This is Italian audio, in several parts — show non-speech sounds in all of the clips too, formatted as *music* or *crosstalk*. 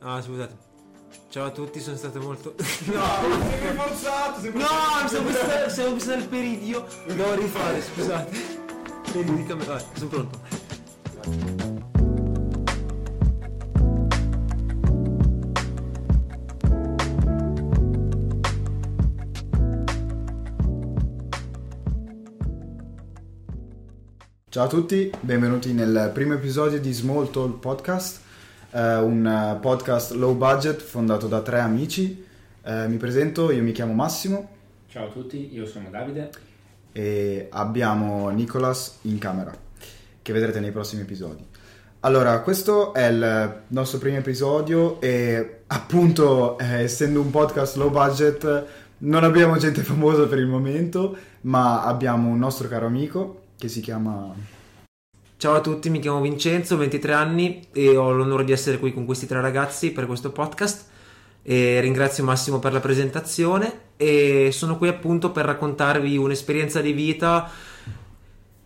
Ah, scusate. Ciao a tutti, sono stato molto. *laughs* No, sei forzato, sei No, mi stavo pensando, stavo pensando al peridio. Devo rifare, scusate. Peridio, vai, sono pronto. Ciao a tutti, benvenuti nel primo episodio di Small Talk Podcast, eh, un podcast low budget fondato da tre amici. Eh, mi presento, io mi chiamo Massimo Ciao a tutti, io sono Davide. e abbiamo Nicolas in camera, che vedrete nei prossimi episodi. Allora, questo è il nostro primo episodio e appunto, eh, essendo un podcast low budget, non abbiamo gente famosa per il momento, ma abbiamo un nostro caro amico che si chiama... Ciao a tutti, mi chiamo Vincenzo, ho 23 anni e ho l'onore di essere qui con questi tre ragazzi per questo podcast. E ringrazio Massimo per la presentazione e sono qui appunto per raccontarvi un'esperienza di vita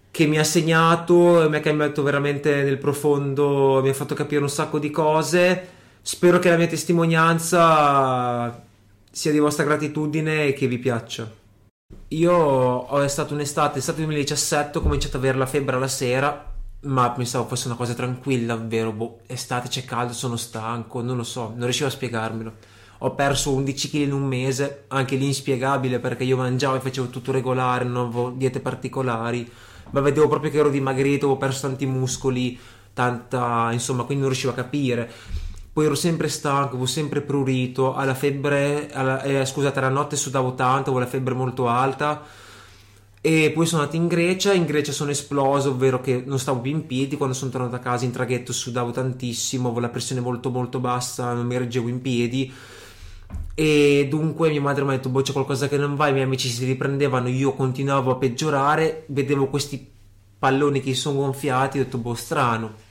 che mi ha segnato mi ha cambiato veramente nel profondo, mi ha fatto capire un sacco di cose. Spero che la mia testimonianza sia di vostra gratitudine e che vi piaccia. Io ho è stata un'estate, estate 2017, ho cominciato ad avere la febbre alla sera, ma pensavo fosse una cosa tranquilla, ovvero boh, estate c'è caldo, sono stanco, non lo so, non riuscivo a spiegarmelo. Ho perso 11 kg in un mese, anche lì inspiegabile perché io mangiavo e facevo tutto regolare, non avevo diete particolari, ma vedevo proprio che ero dimagrito, avevo perso tanti muscoli, tanta, insomma, quindi non riuscivo a capire. Poi ero sempre stanco, avevo sempre prurito, alla febbre, alla- eh, scusate, la notte sudavo tanto, avevo la febbre molto alta. E poi sono andato in Grecia, in Grecia sono esploso, ovvero che non stavo più in piedi, quando sono tornato a casa in traghetto sudavo tantissimo, avevo la pressione molto molto bassa, non mi reggevo in piedi. E dunque mia madre mi ha detto, boh c'è qualcosa che non va, i miei amici si riprendevano, io continuavo a peggiorare, vedevo questi palloni che sono gonfiati, ho detto, boh strano.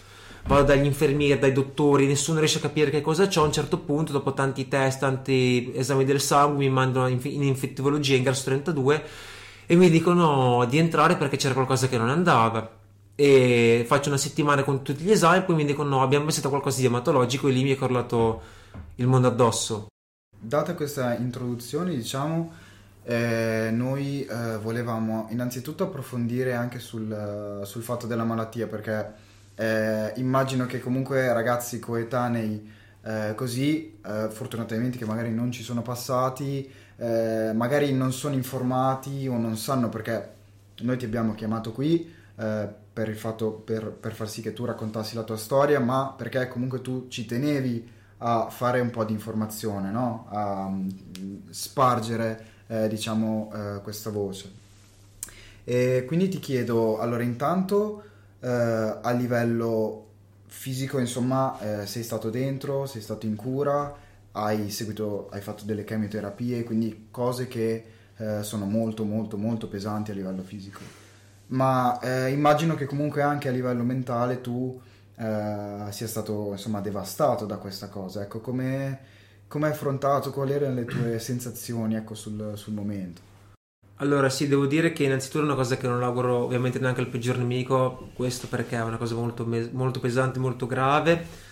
Vado dagli infermieri, dai dottori, nessuno riesce a capire che cosa c'ho. A un certo punto, dopo tanti test, tanti esami del sangue, mi mandano in infettivologia in Grasso 32 e mi dicono di entrare perché c'era qualcosa che non andava. E faccio una settimana con tutti gli esami, poi mi dicono no, abbiamo pensato qualcosa di ematologico e lì mi è crollato il mondo addosso. Data questa introduzione, diciamo, eh, noi eh, volevamo innanzitutto approfondire anche sul, sul fatto della malattia, perché eh, immagino che comunque ragazzi coetanei eh, così, eh, fortunatamente che magari non ci sono passati, eh, magari non sono informati o non sanno perché noi ti abbiamo chiamato qui eh, per fatto per, per far sì che tu raccontassi la tua storia, ma perché comunque tu ci tenevi a fare un po' di informazione, no? A mm, spargere, eh, diciamo, eh, questa voce. E quindi ti chiedo, allora intanto eh, a livello fisico, insomma, eh, sei stato dentro, sei stato in cura, hai seguito, hai fatto delle chemioterapie, quindi cose che eh, sono molto molto molto pesanti a livello fisico. Ma eh, immagino che comunque anche a livello mentale tu eh, sia stato insomma devastato da questa cosa. Ecco, come hai affrontato, quali erano le tue *clears throat* sensazioni ecco, sul, sul momento? Allora, sì, devo dire che innanzitutto è una cosa che non auguro ovviamente neanche al peggior nemico, questo perché è una cosa molto, molto pesante, molto grave.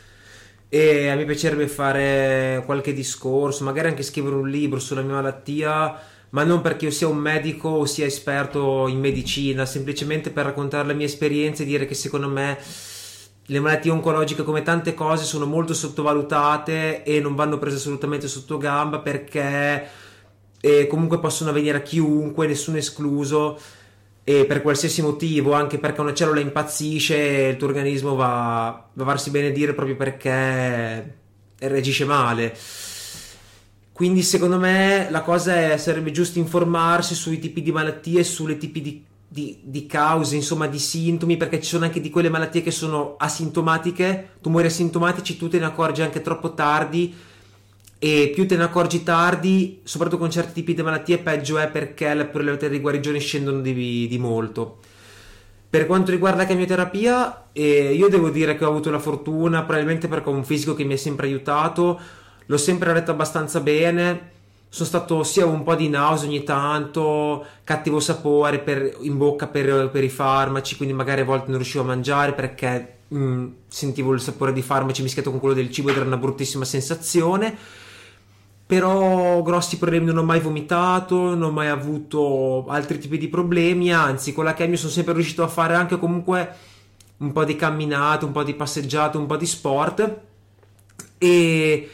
E a me piacerebbe fare qualche discorso, magari anche scrivere un libro sulla mia malattia, ma non perché io sia un medico o sia esperto in medicina, semplicemente per raccontare le mie esperienze e dire che secondo me le malattie oncologiche, come tante cose, sono molto sottovalutate e non vanno prese assolutamente sotto gamba perché e comunque possono avvenire a chiunque, nessuno escluso, e per qualsiasi motivo, anche perché una cellula impazzisce il tuo organismo va, va a farsi benedire proprio perché reagisce male. Quindi secondo me la cosa è, sarebbe giusto informarsi sui tipi di malattie, sulle tipi di, di, di cause, insomma di sintomi, perché ci sono anche di quelle malattie che sono asintomatiche, tumori asintomatici, tu te ne accorgi anche troppo tardi e più te ne accorgi tardi, soprattutto con certi tipi di malattie, peggio è perché le probabilità di guarigione scendono di, di molto. Per quanto riguarda la chemioterapia, eh, io devo dire che ho avuto la fortuna, probabilmente perché ho un fisico che mi ha sempre aiutato, l'ho sempre retto abbastanza bene. Sono stato sia un po' di nausea ogni tanto, cattivo sapore per- in bocca per, per i farmaci, quindi magari a volte non riuscivo a mangiare perché mh, mm, sentivo il sapore di farmaci mischiato con quello del cibo ed era una bruttissima sensazione. Però grossi problemi non ho mai vomitato, non ho mai avuto altri tipi di problemi, anzi con la chemio sono sempre riuscito a fare anche comunque un po' di camminate, un po' di passeggiate, un po' di sport. E,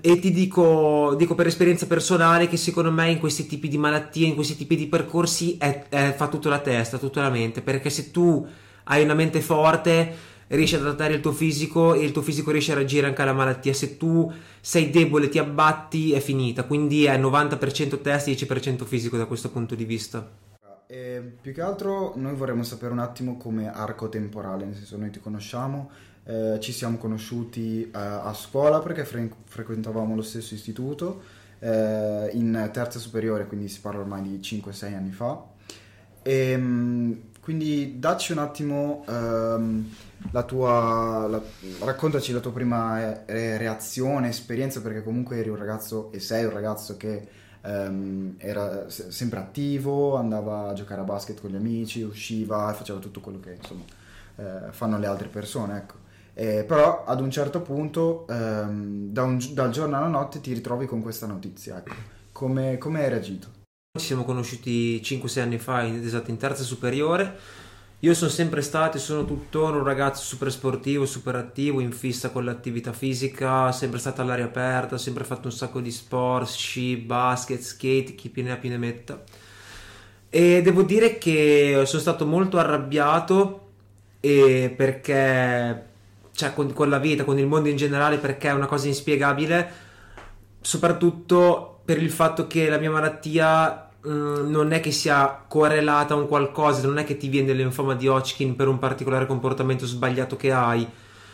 e ti dico, dico, per esperienza personale che secondo me in questi tipi di malattie, in questi tipi di percorsi è, è, fa tutto la testa, tutta la mente, perché se tu hai una mente forte riesci ad adattare il tuo fisico e il tuo fisico riesce a reagire anche alla malattia. Se tu sei debole, ti abbatti, è finita. Quindi è 90% test, 10% fisico da questo punto di vista. E più che altro noi vorremmo sapere un attimo come arco temporale, nel senso noi ti conosciamo, eh, ci siamo conosciuti eh, a scuola perché fre- frequentavamo lo stesso istituto eh, in terza superiore, quindi si parla ormai di 5-6 anni fa. E, ehm, quindi dacci un attimo ehm, la tua, la, raccontaci la tua prima eh, reazione, esperienza, perché comunque eri un ragazzo e sei un ragazzo che ehm, era se- sempre attivo, andava a giocare a basket con gli amici, usciva e faceva tutto quello che insomma eh, fanno le altre persone, ecco. Eh, però ad un certo punto, ehm, da un, dal giorno alla notte, ti ritrovi con questa notizia. Ecco. Come, come hai reagito? Ci siamo conosciuti 5-6 anni fa, esatto, in terza superiore. Io sono sempre stato e sono tuttora un ragazzo super sportivo, super attivo, in fissa con l'attività fisica, sempre stato all'aria aperta, sempre fatto un sacco di sport, sci, basket, skate, chi più ne ha più ne metta. E devo dire che sono stato molto arrabbiato perché, cioè, con, con la vita, con il mondo in generale, perché è una cosa inspiegabile, soprattutto per il fatto che la mia malattia mm, non è che sia correlata a un qualcosa, non è che ti viene l'infoma di Hodgkin per un particolare comportamento sbagliato che hai.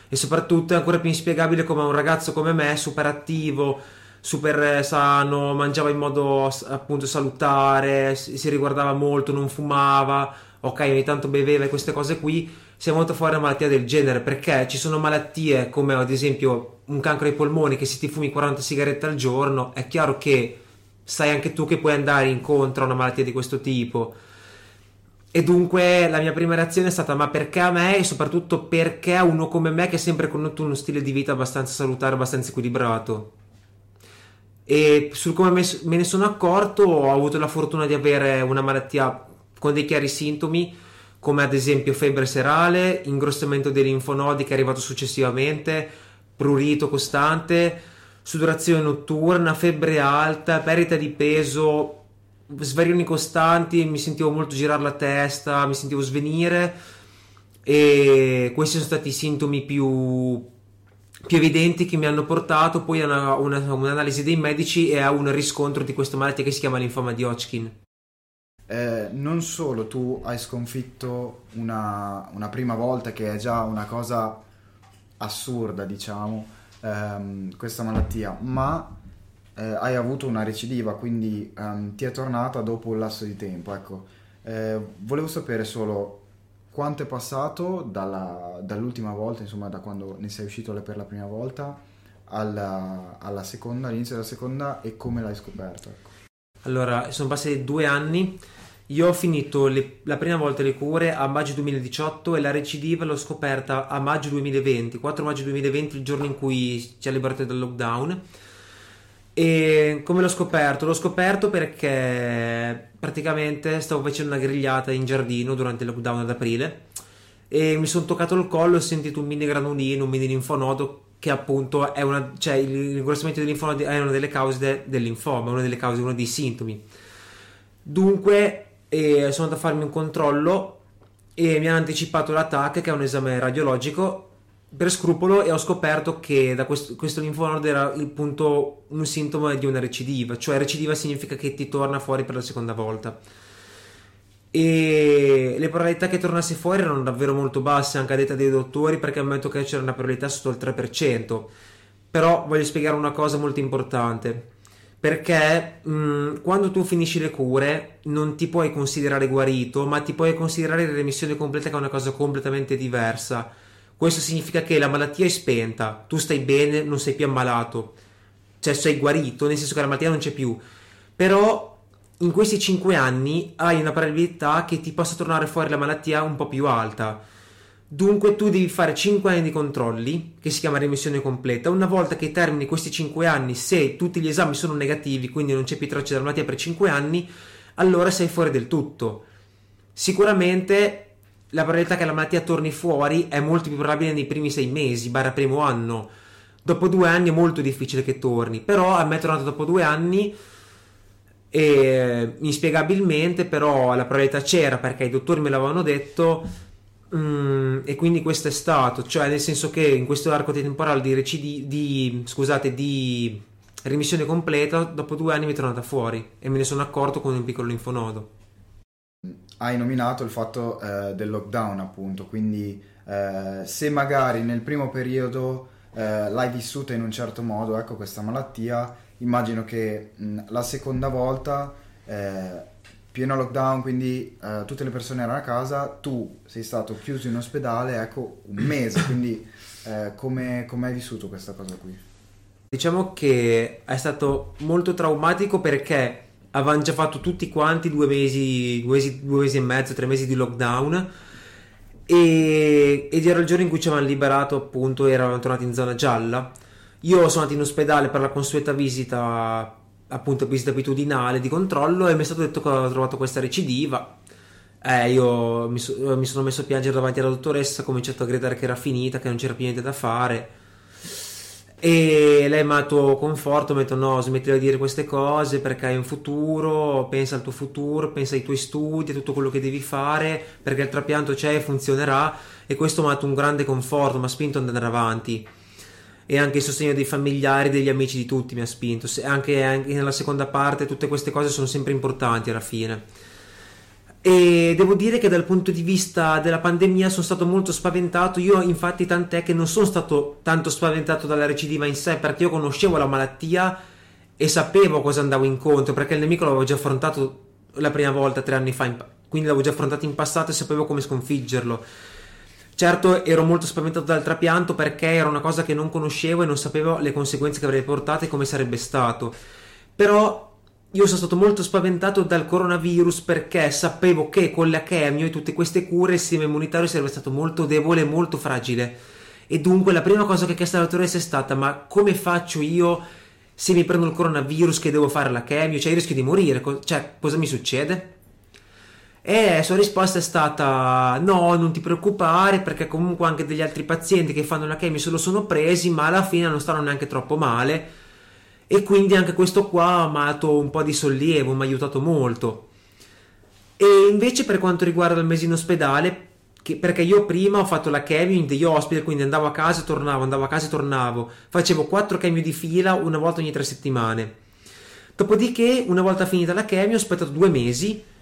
E soprattutto è ancora più inspiegabile come un ragazzo come me, super attivo, super sano, mangiava in modo appunto salutare, si riguardava molto, non fumava, ok, ogni tanto beveva e queste cose qui, sia venuto fuori una malattia del genere, perché ci sono malattie come ad esempio un cancro ai polmoni che se ti fumi 40 sigarette al giorno, è chiaro che sai anche tu che puoi andare incontro a una malattia di questo tipo. E dunque la mia prima reazione è stata: ma perché a me? E soprattutto perché a uno come me che ha sempre conosciuto uno stile di vita abbastanza salutare, abbastanza equilibrato. E sul come me ne sono accorto, ho avuto la fortuna di avere una malattia con dei chiari sintomi, come ad esempio febbre serale, ingrossamento dei linfonodi che è arrivato successivamente, prurito costante, sudorazione notturna, febbre alta, perdita di peso, svarioni costanti, mi sentivo molto girare la testa, mi sentivo svenire e questi sono stati i sintomi più, più evidenti che mi hanno portato poi a una, una, un'analisi dei medici e a un riscontro di questa malattia che si chiama linfoma di Hodgkin. Eh, non solo tu hai sconfitto una, una prima volta che è già una cosa assurda, diciamo, ehm, questa malattia, ma eh, hai avuto una recidiva, quindi ehm, ti è tornata dopo un lasso di tempo. Ecco, eh, volevo sapere solo quanto è passato dalla, dall'ultima volta, insomma, da quando ne sei uscito per la prima volta alla, alla seconda, all'inizio della seconda e come l'hai scoperto. Ecco. Allora, sono passati due anni io ho finito le, la prima volta le cure a maggio 2018 e la recidiva l'ho scoperta a maggio 2020, 4 maggio 2020, il giorno in cui ci ha liberato dal lockdown. E come l'ho scoperto? L'ho scoperto perché praticamente stavo facendo una grigliata in giardino durante il lockdown ad aprile e mi sono toccato il collo e ho sentito un mini granulino, un mini linfonodo che appunto è una, cioè il ingrossamento dei linfonodi è una delle cause del linfoma, una delle cause, uno dei sintomi. Dunque e sono andato a farmi un controllo e mi hanno anticipato l'attacco che è un esame radiologico per scrupolo e ho scoperto che da questo, questo linfonodo era appunto un sintomo di una recidiva, cioè recidiva significa che ti torna fuori per la seconda volta. E le probabilità che tornasse fuori erano davvero molto basse, anche a detta dei dottori, perché al momento che c'era una probabilità sotto il 3%. Però voglio spiegare una cosa molto importante perché mh, mm, quando tu finisci le cure non ti puoi considerare guarito, ma ti puoi considerare in remissione completa che è una cosa completamente diversa. Questo significa che la malattia è spenta, tu stai bene, non sei più ammalato, cioè sei guarito, nel senso che la malattia non c'è più. Però in questi 5 anni hai una probabilità che ti possa tornare fuori la malattia un po' più alta. Dunque tu devi fare 5 anni di controlli, che si chiama remissione completa. Una volta che termini questi 5 anni, se tutti gli esami sono negativi, quindi non c'è più traccia della malattia per 5 anni, allora sei fuori del tutto. Sicuramente la probabilità che la malattia torni fuori è molto più probabile nei primi 6 mesi, barra primo anno. Dopo due anni è molto difficile che torni, però a me è tornato dopo due anni e inspiegabilmente però la probabilità c'era perché i dottori me l'avevano detto mm, e quindi questo è stato, cioè nel senso che in questo arco temporale di, recidi, di, scusate, di remissione completa, dopo due anni mi è tornata fuori e me ne sono accorto con un piccolo linfonodo. Hai nominato il fatto eh, del lockdown appunto, quindi eh, se magari nel primo periodo eh, l'hai vissuta in un certo modo, ecco questa malattia, immagino che mh, la seconda volta, eh, pieno lockdown, quindi eh, tutte le persone erano a casa, tu sei stato chiuso in ospedale, ecco, un mese, quindi *coughs* eh, come, hai vissuto questa cosa qui? Diciamo che è stato molto traumatico perché avevano già fatto tutti quanti due mesi, due mesi, due mesi e mezzo, tre mesi di lockdown e, ed era il giorno in cui ci avevano liberato appunto eravamo tornati in zona gialla io sono andato in ospedale per la consueta visita appunto visita abitudinale di controllo e mi è stato detto che avevo trovato questa recidiva. Eh, io mi, so, mi sono messo a piangere davanti alla dottoressa ho cominciato a gridare che era finita che non c'era più niente da fare. E lei mi ha dato conforto, mi ha detto no, smetti di dire queste cose perché hai un futuro, pensa al tuo futuro, pensa ai tuoi studi, a tutto quello che devi fare, perché il trapianto c'è e funzionerà. E questo mi ha dato un grande conforto, mi ha spinto ad andare avanti e anche il sostegno dei familiari, degli amici di tutti mi ha spinto, anche, anche nella seconda parte tutte queste cose sono sempre importanti alla fine e devo dire che dal punto di vista della pandemia sono stato molto spaventato. Io, infatti, tant'è che non sono stato tanto spaventato dalla recidiva in sé perché io conoscevo la malattia e sapevo cosa andavo incontro perché il nemico l'avevo già affrontato la prima volta tre anni fa, quindi l'avevo già affrontato in passato e sapevo come sconfiggerlo. Certo, ero molto spaventato dal trapianto perché era una cosa che non conoscevo e non sapevo le conseguenze che avrebbe portato e come sarebbe stato. Però io sono stato molto spaventato dal coronavirus perché sapevo che con la chemio e tutte queste cure il sistema immunitario sarebbe stato molto debole e molto fragile. E dunque la prima cosa che ha chiesto la dottoressa è stata: ma come faccio io se mi prendo il coronavirus che devo fare la chemio? Cioè, io rischio di morire. Cioè, cosa mi succede? E la sua risposta è stata: no, non ti preoccupare, perché comunque anche degli altri pazienti che fanno la chemio se lo sono presi, ma alla fine non stanno neanche troppo male e quindi anche questo qua mi ha dato un po' di sollievo, mi ha aiutato molto. E invece per quanto riguarda il mese in ospedale, che, perché io prima ho fatto la chemio in degli hospital, quindi andavo a casa e tornavo, andavo a casa e tornavo, facevo quattro chemio di fila una volta ogni tre settimane. Dopodiché, una volta finita la chemio, ho aspettato due mesi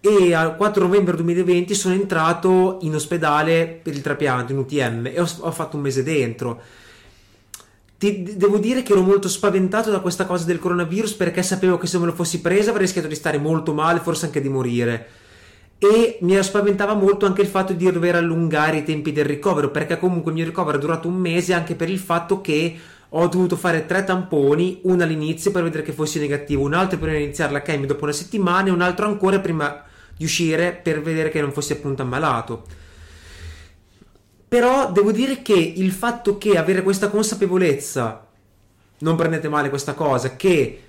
e al 4 novembre 2020 sono entrato in ospedale per il trapianto in UTM e ho, ho fatto un mese dentro ti, devo dire che ero molto spaventato da questa cosa del coronavirus perché sapevo che se me lo fossi presa avrei rischiato di stare molto male, forse anche di morire. E mi spaventava molto anche il fatto di dover allungare i tempi del ricovero perché comunque il mio ricovero è durato un mese anche per il fatto che ho dovuto fare tre tamponi, uno all'inizio per vedere che fossi negativo, un altro di iniziare la chemio dopo una settimana e un altro ancora prima di uscire per vedere che non fossi appunto ammalato. Però devo dire che il fatto che avere questa consapevolezza, non prendete male questa cosa, che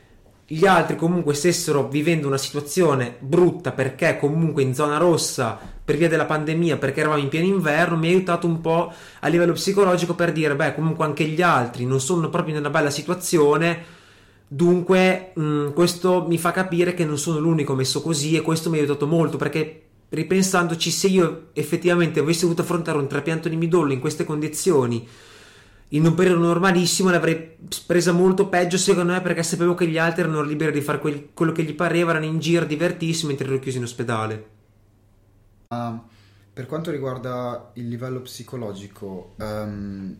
gli altri comunque stessero vivendo una situazione brutta perché comunque in zona rossa per via della pandemia, perché eravamo in pieno inverno, mi ha aiutato un po' a livello psicologico per dire, beh, comunque anche gli altri non sono proprio in una bella situazione, dunque mh, questo mi fa capire che non sono l'unico messo così e questo mi ha aiutato molto perché ripensandoci, se io effettivamente avessi dovuto affrontare un trapianto di midollo in queste condizioni in un periodo normalissimo l'avrei presa molto peggio secondo me perché sapevo che gli altri erano liberi di fare quel, quello che gli pareva, erano in giro divertissimi mentre ero chiuso in ospedale. Uh, per quanto riguarda il livello psicologico, um,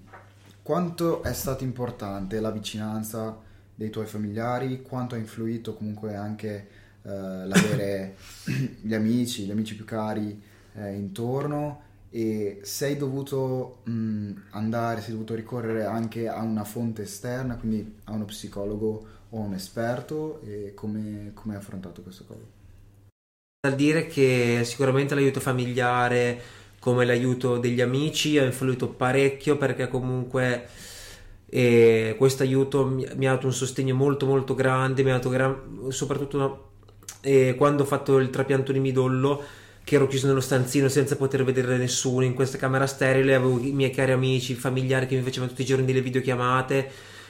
quanto è stato importante la vicinanza dei tuoi familiari, quanto ha influito comunque anche eh, l'avere *clears throat* gli amici, gli amici più cari eh, intorno? E sei dovuto mh, andare, sei dovuto ricorrere anche a una fonte esterna, quindi a uno psicologo o un esperto? E come, come hai affrontato questa cosa? Da dire che sicuramente l'aiuto familiare, come l'aiuto degli amici ha influito parecchio perché comunque eh, questo aiuto mi, mi, ha dato un sostegno molto molto grande, mi ha dato gran, soprattutto una, eh, quando ho fatto il trapianto di midollo che ero chiuso nello stanzino senza poter vedere nessuno in questa camera sterile, avevo i miei cari amici, familiari che mi facevano tutti i giorni delle videochiamate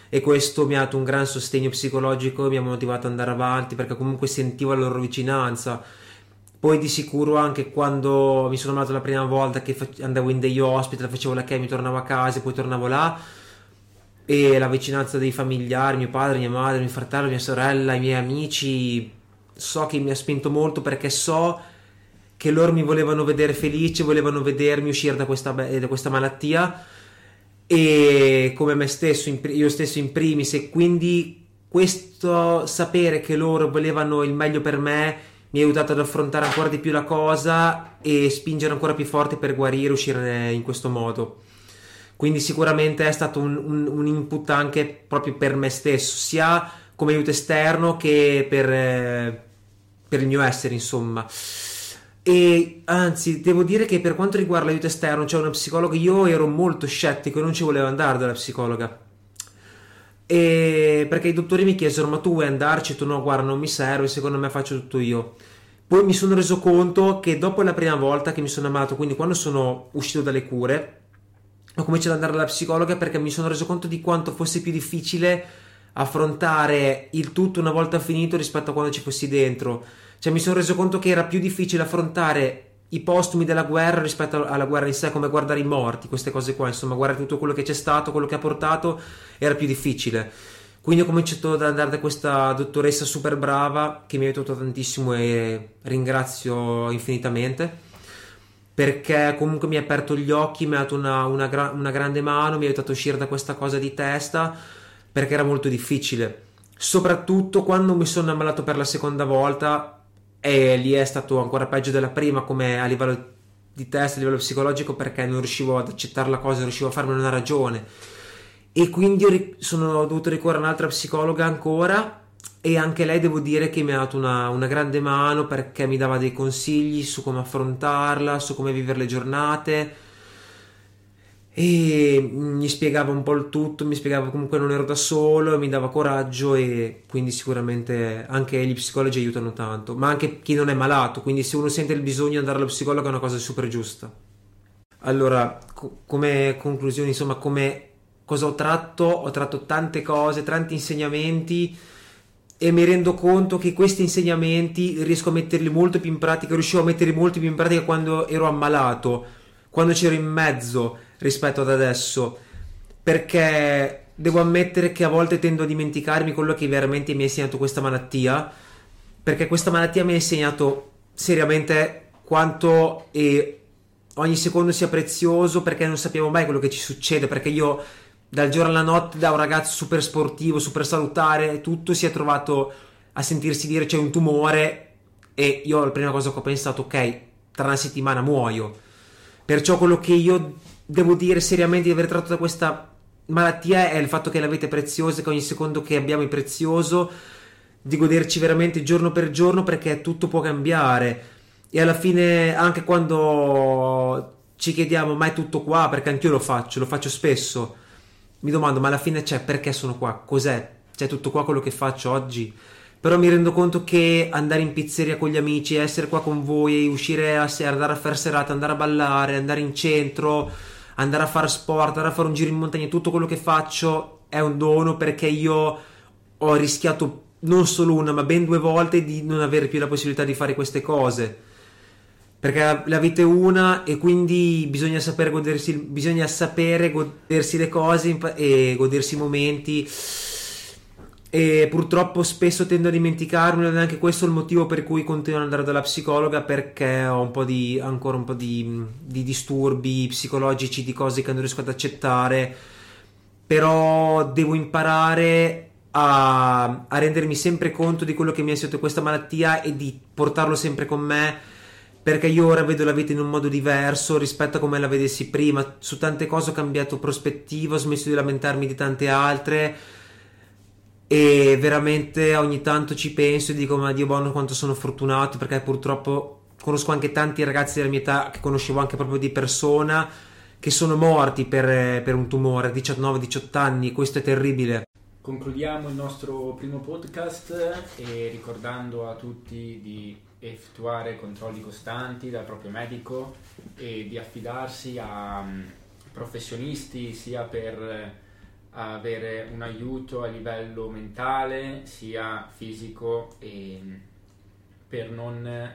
e questo mi ha dato un gran sostegno psicologico, mi ha motivato ad andare avanti perché comunque sentivo la loro vicinanza. Poi di sicuro anche quando mi sono ammalato la prima volta che andavo in degli hospital, facevo la chemio, tornavo a casa e poi tornavo là e la vicinanza dei familiari, mio padre, mia madre, mio fratello, mia sorella, i miei amici, so che mi ha spinto molto perché so che loro mi volevano vedere felice, volevano vedermi uscire da questa, da questa malattia e come me stesso, io stesso in primis e quindi questo sapere che loro volevano il meglio per me mi ha aiutato ad affrontare ancora di più la cosa e spingere ancora più forte per guarire e uscire in questo modo. Quindi sicuramente è stato un, un, un input anche proprio per me stesso, sia come aiuto esterno che per, eh, per il mio essere, insomma. E anzi, devo dire che per quanto riguarda l'aiuto esterno, cioè una psicologa, io ero molto scettico e non ci volevo andare dalla psicologa. E perché i dottori mi chiesero: Ma tu vuoi andarci? Tu no, guarda, non mi serve, secondo me faccio tutto io. Poi mi sono reso conto che dopo la prima volta che mi sono ammalato, quindi quando sono uscito dalle cure, ho cominciato ad andare dalla psicologa perché mi sono reso conto di quanto fosse più difficile affrontare il tutto una volta finito rispetto a quando ci fossi dentro. Cioè mi sono reso conto che era più difficile affrontare i postumi della guerra rispetto alla guerra in sé, come guardare i morti, queste cose qua, insomma, guardare tutto quello che c'è stato, quello che ha portato, era più difficile. Quindi ho cominciato ad andare da questa dottoressa super brava che mi ha aiutato tantissimo e ringrazio infinitamente perché comunque mi ha aperto gli occhi, mi ha dato una, una, una grande mano, mi ha aiutato a uscire da questa cosa di testa perché era molto difficile. Soprattutto quando mi sono ammalato per la seconda volta, e lì è stato ancora peggio della prima come a livello di testa, a livello psicologico perché non riuscivo ad accettare la cosa, non riuscivo a farmi una ragione e quindi sono dovuto ricorrere a un'altra psicologa ancora e anche lei devo dire che mi ha dato una, una, grande mano perché mi dava dei consigli su come affrontarla, su come vivere le giornate e mi spiegava un po' il tutto, mi spiegava comunque non ero da solo, mi dava coraggio e quindi sicuramente anche gli psicologi aiutano tanto, ma anche chi non è malato, quindi se uno sente il bisogno di andare allo psicologo è una cosa super giusta. Allora, co- come conclusione, insomma, come cosa ho tratto? Ho tratto tante cose, tanti insegnamenti e mi rendo conto che questi insegnamenti riesco a metterli molto più in pratica, riuscivo a metterli molto più in pratica quando ero ammalato, quando c'ero in mezzo rispetto ad adesso. Perché devo ammettere che a volte tendo a dimenticarmi quello che veramente mi ha insegnato questa malattia perché questa malattia mi ha insegnato seriamente quanto e ogni secondo sia prezioso perché non sappiamo mai quello che ci succede perché io dal giorno alla notte da un ragazzo super sportivo super salutare tutto si è trovato a sentirsi dire c'è un tumore e io la prima cosa che ho pensato ok tra una settimana muoio perciò quello che io devo dire seriamente di aver tratto da questa malattia è il fatto che l'avete preziosa, che ogni secondo che abbiamo è prezioso, di goderci veramente giorno per giorno perché tutto può cambiare. E alla fine, anche quando ci chiediamo, ma è tutto qua? Perché anch'io lo faccio, lo faccio spesso. Mi domando, ma alla fine c'è perché sono qua? Cos'è? C'è tutto qua quello che faccio oggi? Però mi rendo conto che andare in pizzeria con gli amici, essere qua con voi, uscire a sera, andare a fare serata, andare a ballare, andare in centro, andare a fare sport, andare a fare un giro in montagna, tutto quello che faccio è un dono perché io ho rischiato non solo una, ma ben due volte di non avere più la possibilità di fare queste cose. Perché la vita è una e quindi bisogna sapere godersi, bisogna sapere godersi le cose e godersi i momenti. E purtroppo spesso tendo a dimenticarmi ed è anche questo il motivo per cui continuo ad andare dalla psicologa perché ho un di, ancora un po' di, di disturbi psicologici, di cose che non riesco ad accettare, però devo imparare a, a rendermi sempre conto di quello che mi è sotto questa malattia e di portarlo sempre con me perché io ora vedo la vita in un modo diverso rispetto a come la vedessi prima. Su tante cose ho cambiato prospettiva, ho smesso di lamentarmi di tante altre e veramente ogni tanto ci penso e dico ma Dio buono quanto sono fortunato perché purtroppo conosco anche tanti ragazzi della mia età che conoscevo anche proprio di persona che sono morti per, per un tumore a 19-18 anni, questo è terribile. Concludiamo il nostro primo podcast ricordando a tutti di effettuare controlli costanti dal proprio medico e di affidarsi a mm, professionisti sia per avere un aiuto a livello mentale sia fisico e mm, per non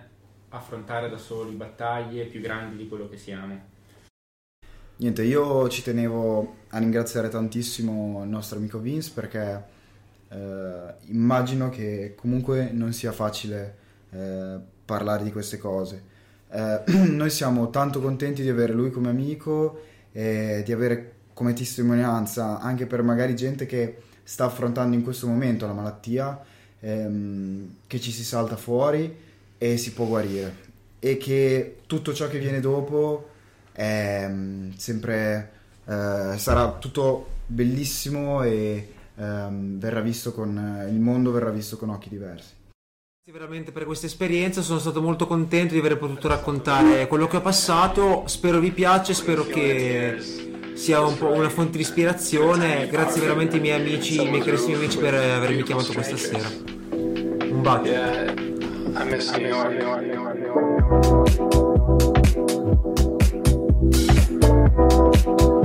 affrontare da soli battaglie più grandi di quello che siamo. Niente, io ci tenevo a ringraziare tantissimo il nostro amico Vince perché eh, immagino che comunque non sia facile eh, parlare di queste cose. Eh, *clears throat* noi siamo tanto contenti di avere lui come amico e di avere come testimonianza anche per magari gente che sta affrontando in questo momento la malattia, ehm, che ci si salta fuori e si può guarire e che tutto ciò che viene dopo è mm, sempre eh, sarà tutto bellissimo e ehm, verrà visto con il mondo verrà visto con occhi diversi. Veramente per questa esperienza, sono stato molto contento di aver potuto raccontare quello che ho passato, spero vi piace, spero che sia un po' una fonte di ispirazione, grazie veramente ai miei amici, ai miei carissimi amici per avermi chiamato questa sera. Un bacio. Yeah.